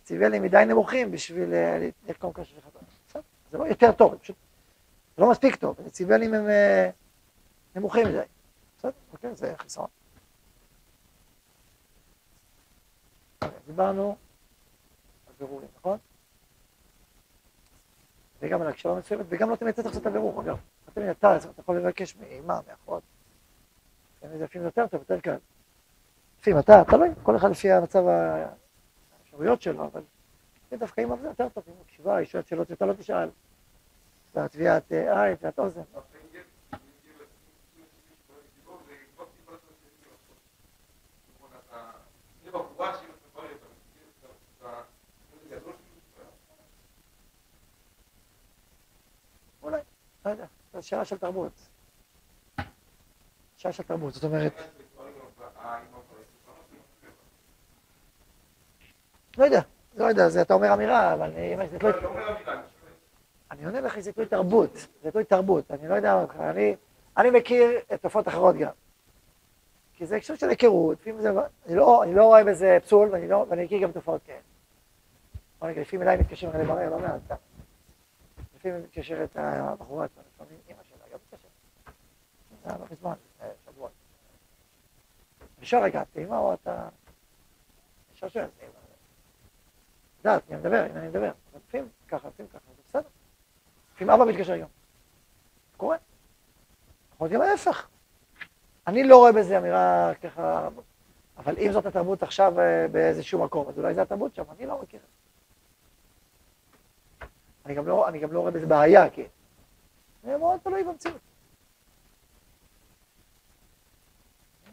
בציוויאלים מדי נמוכים בשביל לקום קשר שלך. זה לא יותר טוב, פשוט זה לא מספיק טוב, ציוויאלים הם אה, נמוכים מדי. בסדר, אוקיי, זה חיסרון. דיברנו על בירורים, נכון? וגם על הקשבה מסוימת, וגם לא תמיד צריך לעשות את הבירור, אגב. לא תמיד אתה, אתה יכול לבקש מאמא, מאחות. לפעמים זה יותר טוב, יותר קל. לפעמים אתה, תלוי, כל אחד לפי המצב האפשרויות שלו, אבל דווקא אימא זה יותר טוב, אם מקשיבה, היא שואלת שאלות שאתה לא תשאל. והטביעת עין, טביעת אוזן. אולי, לא יודע, זו שאלה של תרבות. שאלה של תרבות, זאת אומרת... לא יודע, לא יודע, זה אתה אומר אמירה, אבל זה תלוי... אני עונה לך, זה תלוי תרבות, זה תלוי תרבות, אני לא יודע, אני, אני מכיר תופעות אחרות גם. כי זה הקשר של היכרות, אני לא, אני לא רואה בזה פסול, ואני, לא, ואני מכיר גם תופעות כאלה. לפעמים אליי מתקשרים לברר, לא מעט. לפעמים מתקשרת הבחורה, לפעמים אימא שלה גם מתקשרת. זה היה לא מזמן, שבוע. אני שואל רגע, את אימא או אתה... אני שואל, שואל, יודעת, אני מדבר, הנה אני מדבר. לפעמים ככה, לפעמים ככה, זה בסדר. לפעמים אבא מתקשר גם. קורה. יכול להיות גם ההפך. אני לא רואה בזה אמירה ככה, אבל אם זאת התרבות עכשיו אה, באיזשהו מקום, אז אולי זו התרבות שם, אני לא מכיר. אני גם לא, אני גם לא רואה בזה בעיה, כי זה מאוד תלוי במציאות.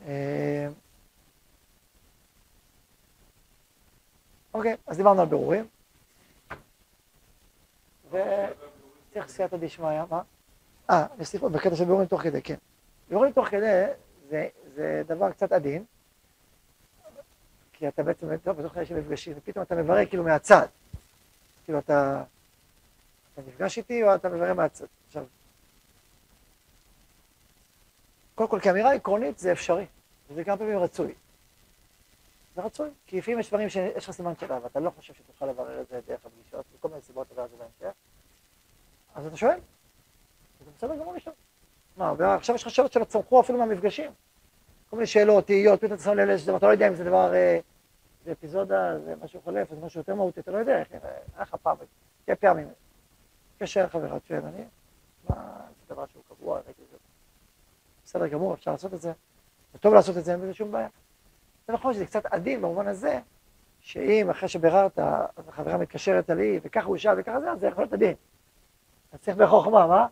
אה, אוקיי, אז דיברנו על בירורים. וצריך סייעתא דשמיא, מה? אה, נוסיף עוד בקטע של בירורים תוך כדי, כן. בירורים תוך כדי זה, זה דבר קצת עדין, כי אתה בעצם, טוב, בתוך כדי שמפגשים, ופתאום אתה מברר כאילו מהצד. כאילו אתה, אתה נפגש איתי או אתה מברר מהצד. עכשיו, קודם כל, כאמירה עקרונית זה אפשרי, וזה כמה פעמים רצוי. זה רצוי, כי לפעמים יש דברים שיש לך סימן שאלה, ואתה לא חושב שתוכל לברר את זה דרך הפגישות, מכל מיני סיבות לברר את זה בהמשך, אז אתה שואל, זה בסדר גמור לשאול. מה, ועכשיו יש לך שאלות שלא צמחו אפילו מהמפגשים. כל מיני שאלות, תהיות, פתאום אתה שם לב דבר, אתה לא יודע אם זה דבר, אה, זה אפיזודה, זה משהו חולף, זה משהו יותר מהותי, אתה לא יודע, איך, היה לך פעם, תהיה פעמים. מתקשר חברה, שואל, אני, מה, זה דבר שהוא קבוע, ראיתי זה. בסדר גמור, אפשר לעשות את זה, זה טוב לעשות את זה, אין בזה שום בעיה. זה נכון שזה קצת עדין במובן הזה, שאם אחרי שביררת, אז החברה מתקשרת עלי, וככה הוא שאל וככה זה, אז זה יכול להיות עדין. אז צריך בחוכמה, מה?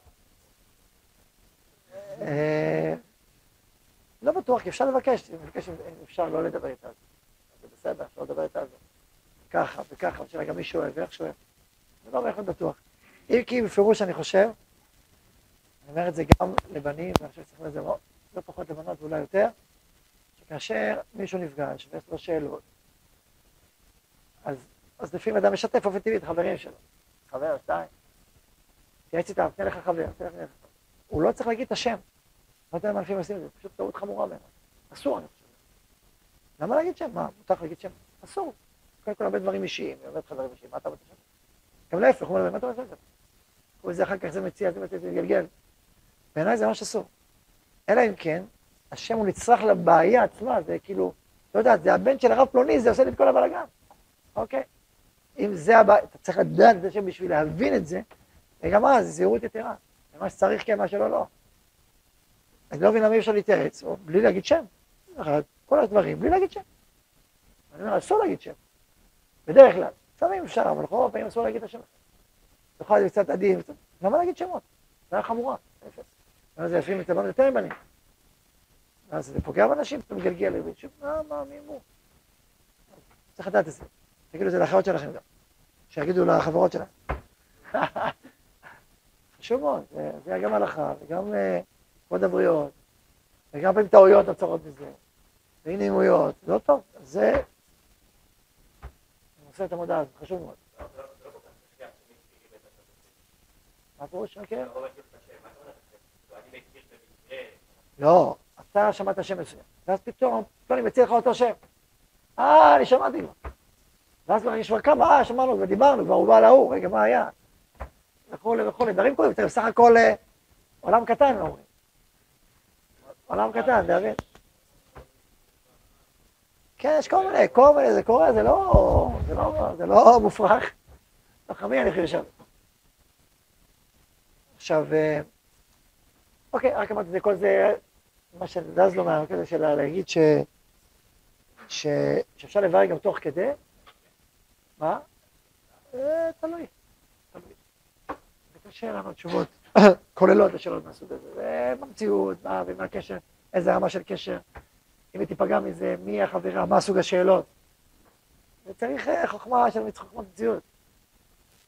אה, לא בטוח, כי אפשר לבקש, לבקש אם אפשר לא לדבר איתה. זה בסדר, אפשר לדבר איתה על זה. ככה וככה, השאלה גם מי שואל ואיך שואל. זה לא בהחלט בטוח. אם כי בפירוש אני חושב, אני אומר את זה גם לבנים, ואני חושב שצריך לזה לא פחות לבנות ואולי יותר, שכאשר מישהו נפגש ויש לו שאלות, אז, אז לפעמים אדם משתף באופן טבעי את החברים שלו. חבר, שתיים. תתייעץ איתם, תן לך חבר, תן לך חבר. הוא לא צריך להגיד את השם. לא יודע למה אנשים עושים את זה, פשוט טעות חמורה בעיניי. אסור, אני חושב. למה להגיד שם? מה, מותר לך להגיד שם? אסור. קודם כל הרבה דברים אישיים, היא אומרת חברים אישיים, מה אתה רוצה שם? גם להפך, הוא אומר, מה אתה רוצה שם? הוא זה אחר כך זה מציע, זה זה מתגלגל. בעיניי זה ממש אסור. אלא אם כן, השם הוא נצרך לבעיה עצמה, זה כאילו, לא יודע, זה הבן של הרב פלוני, זה עושה לי את כל הבלאגן. אוקיי? אם זה הבעיה, אתה צריך לדעת את השם בשביל להבין את זה, וגם אז, זהירות יתרה. מה שצריך כן, מה שלא לא. אני לא מבין למה אי אפשר להתייעץ, או בלי להגיד שם. כל הדברים, בלי להגיד שם. אני אומר, אסור להגיד שם. בדרך כלל. לפעמים אפשר, אבל רוב הפעמים אסור להגיד את השם. יכול להיות קצת עדין, למה להגיד שמות? זה היה חמורה. זה לפעמים את הבנות יותר עם בנים. אז זה פוגע באנשים, אתה מגלגל להם, מה, מה, מי הוא? צריך לדעת את זה. תגידו את זה לאחרות שלכם גם. שיגידו לחברות שלהם. [LAUGHS] חשוב מאוד, זה גם הלכה, וגם אה, כבוד הבריות, וגם פעמים טעויות נוצרות מזה, ואי נעימויות, לא טוב, זה... חסר את המודעה הזאת, חשוב מאוד. מה פירוש מכיר? לא, אתה שמעת שם מסוים, ואז פתאום, לא, אני מציע לך אותו שם. אה, אני שמעתי כבר. ואז כבר יש כבר כמה, אה, שמענו ודיברנו, כבר הוא בא להוא, רגע, מה היה? וכולי וכולי, דברים קורים, זה בסך הכל אה, עולם קטן, אומרים. עולם קטן, אתה מבין? כן, יש כל מיני, כל מיני, זה קורה, זה לא, זה לא, זה לא מופרך. חכמים אני חושב. עכשיו, אה, אוקיי, רק אמרתי, זה כל זה, מה שזז לו מהקטע שלה, להגיד ש... ש... שאפשר לברר גם תוך כדי, מה? אה, תלוי, תלוי. זה קשה לענות תשובות [COUGHS] כוללות לשאלות מהסוג הזה, זה במציאות, מה ומה הקשר, איזה רמה של קשר, אם היא תיפגע מזה, מי החברה, מה סוג השאלות. וצריך אה, חוכמה של חוכמת מציאות.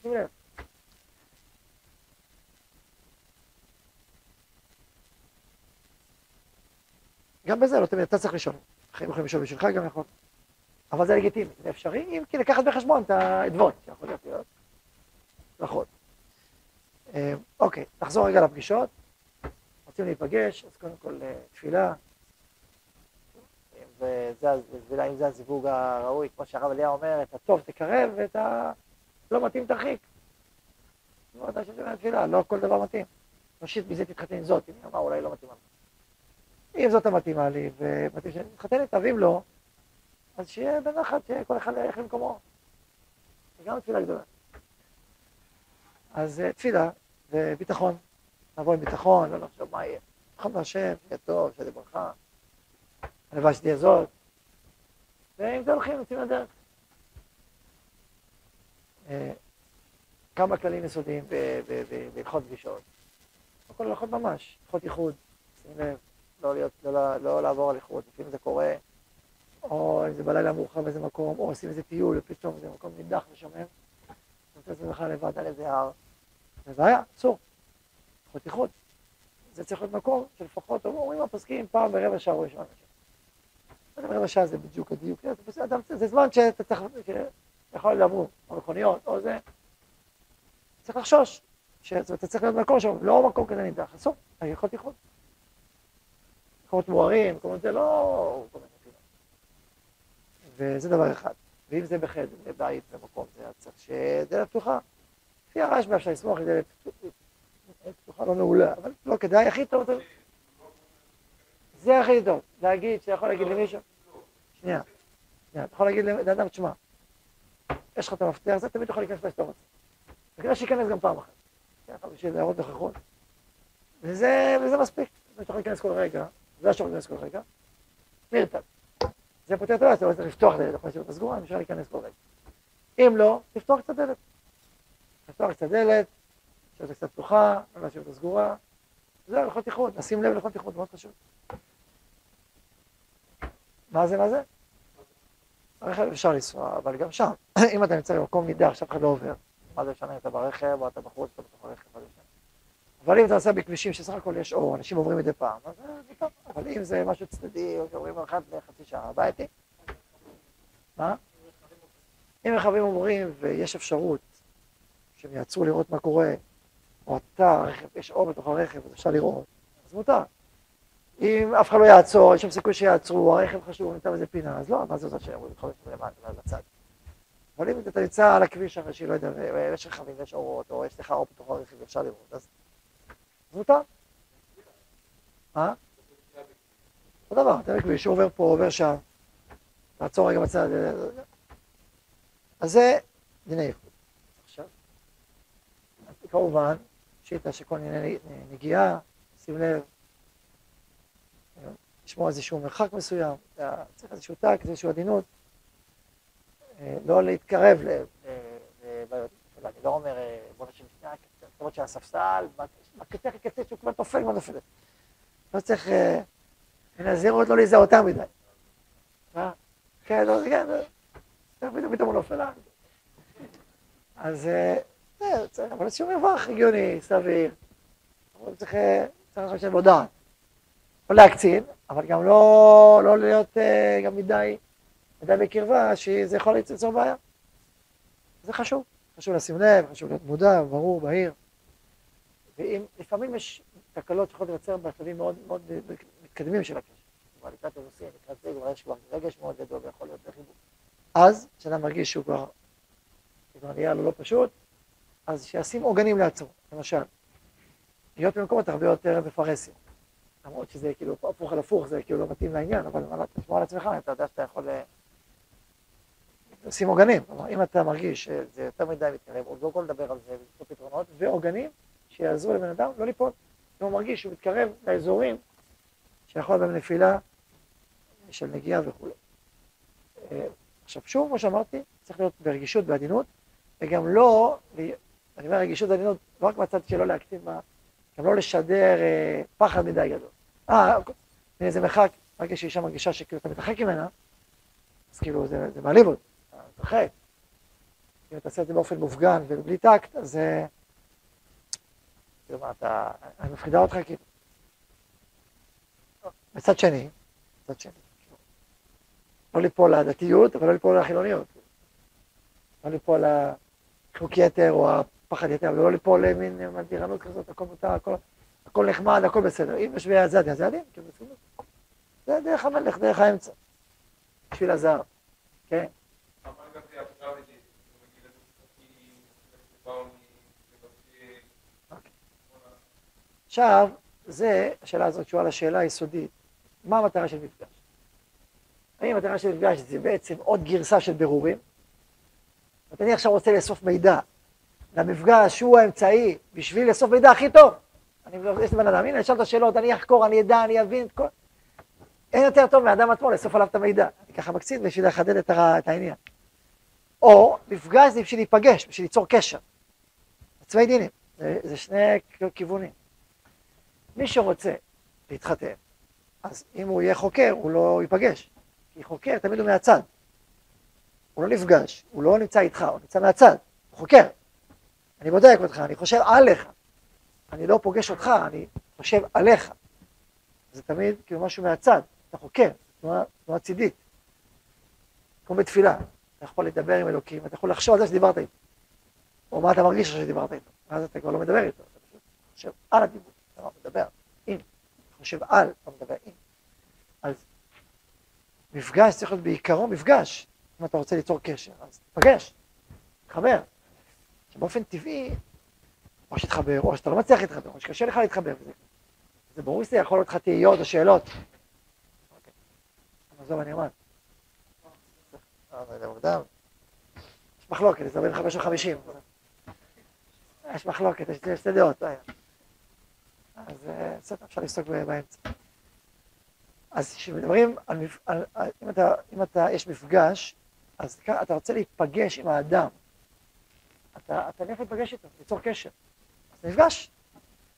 שים לב. גם בזה לא תמיד, אתה צריך לשאול. אחרים יכולים לשאול בשבילך גם יכול. אבל זה לגיטימי, זה אפשרי, אם כי לקחת בחשבון את האדוות שיכול להיות נכון. אוקיי, נחזור רגע לפגישות. רוצים להיפגש, אז קודם כל אה, תפילה. וזה, אם זה הזיווג הראוי, כמו שהרב אליה אומר, את הטוב תקרב ואת הלא מתאים תרחיק. לא יודע שזה תפילה, לא כל דבר מתאים. ראשית, מזה תתחתן עם זאת, אם היא אמרה אולי לא מתאימה. אם זאת המתאימה לי, ומתאים שאני מתחתן איתה, ואם לא, אז שיהיה בנחת, שכל אחד ילך למקומו. זה גם תפילה גדולה. אז אה, תפילה וביטחון, לבוא עם ביטחון, לא לחשוב מה יהיה. ביטחון בהשם, שיהיה טוב, שיהיה ברכה, הלוואי שתהיה זאת. ועם זה הולכים, יוצאים לדרך. אה, כמה כללים יסודיים בהלכות פגישות. הכל הלכות ממש, הלכות ייחוד, שים לב, לא, להיות, לא, לא לעבור איחוד, לפעמים זה קורה, או אם זה בלילה מאוחר באיזה מקום, או עושים איזה טיול, ופתאום זה מקום נידח ושומם, נותן את עצמך לבד על איזה הר. זה בעיה, אסור. איכות. זה צריך להיות מקום שלפחות, אומרים הפוסקים פעם ברבע שעה או ראשון. רבע שעה זה בדיוק הדיוק, זה זמן שאתה צריך, שיכול לעבור, או מכוניות, או זה. צריך לחשוש, שאתה צריך להיות מקום שם, לא מקום כזה נידח, אסור, יכול איכות. מקומות מוארים, מקומות זה לא... וזה דבר אחד. ואם זה בחדר, בבית, במקום, זה צריך שדלת פתוחה. לפי הרשב"א אפשר לסמוך דלת פתוחה לא נעולה, אבל לא כדאי, הכי טוב, זה הכי טוב, להגיד, שאתה יכול להגיד למישהו, שנייה, שנייה, אתה יכול להגיד לאדם, תשמע, יש לך את המפתח, זה תמיד יכול להיכנס שאתה רוצה. וכדאי שייכנס גם פעם אחת. בשביל להראות נוכחות. וזה מספיק. אתה יכול להיכנס כל רגע, זה אפשר להיכנס כל רגע, נרתע. זה פותר את הבעיה, אתה לא צריך לפתוח דלת, יכול להיות סגורה, אפשר להיכנס כל רגע. אם לא, לפתוח קצת דלת. לפתוח קצת דלת, אותה קצת פתוחה, לא להשאיר אותה סגורה. זה הלכות איחוד, נשים לב להלכות איחוד, מאוד חשוב. מה זה, מה זה? ברכב אפשר לנסוע, אבל גם שם, [CLEARS THROAT] אם אתה נמצא במקום נידח שאף אחד לא עובר, מה זה משנה אם אתה ברכב או אתה בחוץ, אתה בתוך הרכב, מה זה משנה? אבל אם אתה נוסע בכבישים שסך הכל יש אור, אנשים עוברים מדי פעם, אז זה טוב. אבל אם זה משהו צדדי, או שעוברים אחת לחצי שעה, בעייתי. מה? אם רכבים עוברים ויש אפשרות שהם יעצרו לראות מה קורה, או אתה, הרכב, יש אור בתוך הרכב, אז אפשר לראות, אז מותר. אם אף אחד לא יעצור, יש שם סיכוי שיעצרו, הרכב חשוב, נמצא באיזה פינה, אז לא, מה זה זאת שאומרים לך למטה, בצד. אבל אם אתה נמצא על הכביש הראשי, לא יודע, ויש רכבים ויש אורות, או יש לך אור בתוך הרכב, אפשר לראות, אז מותר. מה? אותו דבר, בכביש, הוא עובר פה, עובר שם, תעצור רגע בצד. אז זה דיני איחוד. עכשיו, כמובן, שיטה שכל ענייני נגיעה, שים לב, לשמור איזשהו מרחק מסוים, צריך איזשהו טק, איזושהי עדינות, לא להתקרב לבעיות. אני לא אומר, בוא נשב שנייה, למרות שהספסל, בקצה הכי קצה שהוא כבר נופל, כבר נופל. לא צריך להזהיר עוד לא להיזהר יותר מדי. מה? כן, לא, כן, פתאום פתאום הוא נופל. אז זהו, צריך, אבל איזשהו מרווח הגיוני, סביר. צריך לחשב הודעה. לא להקצין, אבל גם לא להיות גם מדי, מדי בקרבה, שזה יכול ליצור בעיה. זה חשוב, חשוב לשים לב, חשוב להיות מודע, ברור, בהיר. ואם, לפעמים יש תקלות שיכולות להיווצר בשלבים מאוד מאוד מתקדמים של הקשר. כבר לקראת אירוסין, לקראת זה, כבר יש כבר רגש מאוד גדול ויכול להיות בחיבור. אז, כשאדם מרגיש שהוא כבר, כבר נהיה לו לא פשוט, אז שישים עוגנים לעצמו, למשל. להיות במקומות הרבה יותר בפרהסיה. למרות שזה כאילו הפוך על הפוך, זה כאילו לא מתאים לעניין, אבל תשמור על עצמך, אתה יודע שאתה יכול אה, לשים עוגנים. כלומר, אם אתה מרגיש שזה יותר מדי מתקרב, עוד לא כל לדבר על זה ולמצוא פתרונות, ועוגנים שיעזרו לבן אדם לא ליפול. אם הוא מרגיש שהוא מתקרב לאזורים שיכול בהם נפילה של נגיעה וכולי. אה, עכשיו שוב, כמו שאמרתי, צריך להיות ברגישות, בעדינות, וגם לא, אני אומר רגישות ועדינות, לא רק בצד שלא להקטין, גם לא לשדר אה, פחד מדי גדול. אה, איזה מרחק, רק יש אישה מרגישה שכאילו אתה מתרחק ממנה, אז כאילו זה, זה מעליב אותי, אתה מתרחק. אם אתה עושה את זה באופן מופגן ובלי טקט, אז אה, כאילו מה, אתה, אני מפחידה אותך כאילו. מצד שני, מצד שני, לא ליפול לדתיות, אבל לא ליפול לחילוניות. לא ליפול לחוק יתר או הפחד יתר, אבל לא ליפול למין מתירנות כזאת, הכל מותר, הכל, הכל נחמד, הכל בסדר. אם יש זה זה הדין, כאילו. זה דרך המלך, דרך האמצע. בשביל הזר, כן? עכשיו, זה, השאלה הזאת קשורה לשאלה היסודית, מה המטרה של מפגש? האם המטרה של מפגש זה בעצם עוד גרסה של בירורים? אני עכשיו רוצה לאסוף מידע, והמפגש הוא האמצעי בשביל לאסוף מידע הכי טוב. אני, יש לי בן אדם, הנה, אני אשאל את השאלות, אני אחקור, אני אדע, אני אבין את כל... אין יותר טוב מהאדם עצמו לאסוף עליו את המידע. אני ככה מקצין בשביל לחדד את, הר... את העניין. או מפגש זה בשביל להיפגש, בשביל ליצור קשר. עצמי דינים, זה, זה שני כיוונים. מי שרוצה להתחתן, אז אם הוא יהיה חוקר, הוא לא ייפגש. כי חוקר תמיד הוא מהצד. הוא לא נפגש, הוא לא נמצא איתך, הוא נמצא מהצד, הוא חוקר. אני בודק אותך, אני חושב עליך. אני לא פוגש אותך, אני חושב עליך. זה תמיד כאילו משהו מהצד, אתה חוקר, תנועה, תנועה צידית. כמו בתפילה, אתה יכול לדבר עם אלוקים, אתה יכול לחשוב על זה שדיברת איתו. או מה אתה מרגיש שדיברת איתו, ואז אתה כבר לא מדבר איתו, אתה חושב על הדיבור, לא מדבר עם, חושב על, אתה מדבר עם. אז מפגש צריך להיות בעיקרו מפגש, אם אתה רוצה ליצור קשר, אז תפגש, תחבר. שבאופן טבעי, או שתתחבר, או שאתה לא מצליח להתחבר, או שקשה לך להתחבר. זה, זה ברור שזה יכול להיות לך תהיות או שאלות. אוקיי. עזוב, אני אומר. יש מחלוקת, זה 45 או 50. יש מחלוקת, יש שתי דעות. אז אה, בסדר, אפשר לפסוק באמצע. אז כשמדברים על, על, על אם, אתה, אם אתה, יש מפגש, אז אתה רוצה להיפגש עם האדם. אתה, אתה נלך להיפגש איתו, ליצור קשר. אז נפגש.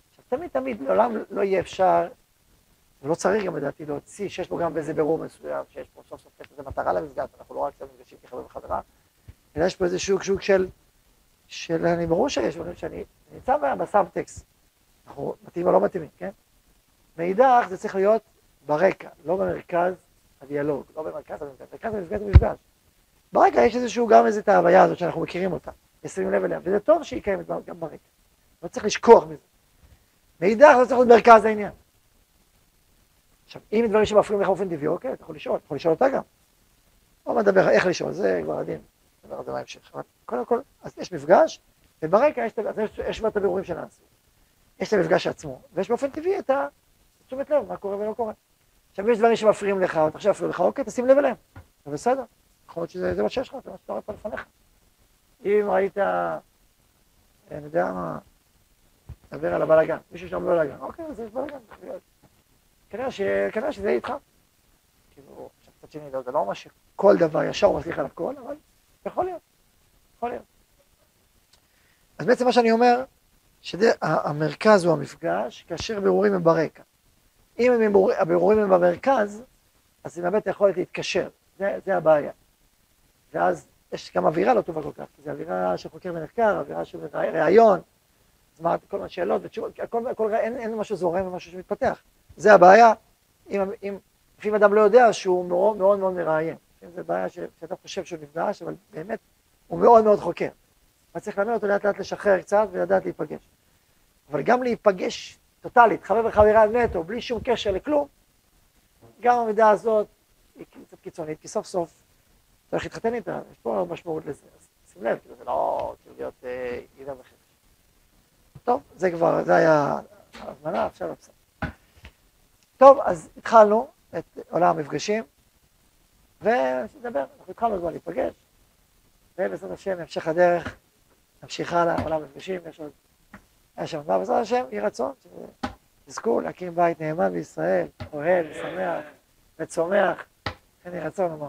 עכשיו, תמיד תמיד, לעולם לא יהיה אפשר, ולא צריך גם לדעתי להוציא, שיש בו גם איזה בירור מסוים, שיש פה סוף סוף איזה מטרה למפגש, אנחנו לא רק מפגשים כחבר וחברה, אלא יש פה איזה שוק, שוק של, של, אני ברור שיש, שאני נמצא בסאבטקסט, אנחנו מתאימים או לא מתאימים, כן? מאידך זה צריך להיות ברקע, לא במרכז הדיאלוג, לא במרכז המפגש, במרכז המפגש המפגש. ברקע יש איזשהו גם איזה את ההוויה הזאת שאנחנו מכירים אותה, נשים לב אליה, וזה טוב שהיא קיימת גם ברקע. לא צריך לשכוח מזה. מאידך זה צריך להיות מרכז העניין. עכשיו, אם דברים שמפריעים לך באופן טבעי, אוקיי, אתה יכול לשאול, אתה יכול לשאול אותה גם. לא מדבר איך לשאול, זה כבר עדין, נדבר על זה בהמשך. אבל קודם כל, אז יש מפגש, וברקע יש, יש, יש את הבירורים שנעשו. יש את המפגש עצמו, ויש באופן טבעי את התשומת לב, מה קורה ולא קורה. עכשיו, יש דברים שמפריעים לך, אתה חושב שמפריעים לך, אוקיי, תשים לב אליהם, זה בסדר. יכול להיות שזה מה שיש לך, זה מה שאתה רואה פה לפניך. אם ראית, אני יודע מה, מדבר על הבלאגן, מישהו שם בלאגן, אוקיי, אז יש בלאגן, כנראה שזה יהיה איתך. כאילו, עכשיו קצת שני, זה לא אומר שכל דבר ישר הוא מצליח על הכל, אבל יכול להיות, יכול להיות. אז בעצם מה שאני אומר, שהמרכז הוא המפגש, כאשר בירורים הם ברקע. אם הבירורים הם במרכז, אז זה מאבד את היכולת להתקשר, זה, זה הבעיה. ואז יש גם אווירה לא טובה כל כך, זו אווירה של חוקר ונחקר, אווירה של ראיון, אז מה, כל מיני שאלות ותשובות, הכל, הכל, אין, אין משהו זורם ומשהו שמתפתח. זה הבעיה, אם, אם לפעמים אדם לא יודע שהוא מאוד מאוד מאוד מראיין. זה בעיה שאתה חושב שהוא נפגש, אבל באמת הוא מאוד מאוד חוקר. אבל צריך ללמד אותו לאט לאט לשחרר קצת ולדעת להיפגש. אבל גם להיפגש טוטאלית, חבר וחברה נטו, בלי שום קשר לכלום, גם המידה הזאת היא קצת קיצונית, כי סוף סוף אתה הולך להתחתן איתה, יש פה משמעות לזה. אז שים לב, כאילו זה לא כאילו להיות אה, גידה וחרש. טוב, זה כבר, זה היה הזמנה, עכשיו בסדר. טוב, אז התחלנו את עולם המפגשים, ונדבר, אנחנו התחלנו כבר להיפגש, ובעזרת השם, המשך הדרך, נמשיך הלאה, עולם המפגשים, יש עוד, היה שם מה בעזרת השם, יהי רצון, שתזכו להקים בית נאמן בישראל, אוהב, שמח וצומח, כן יהי רצון לומר.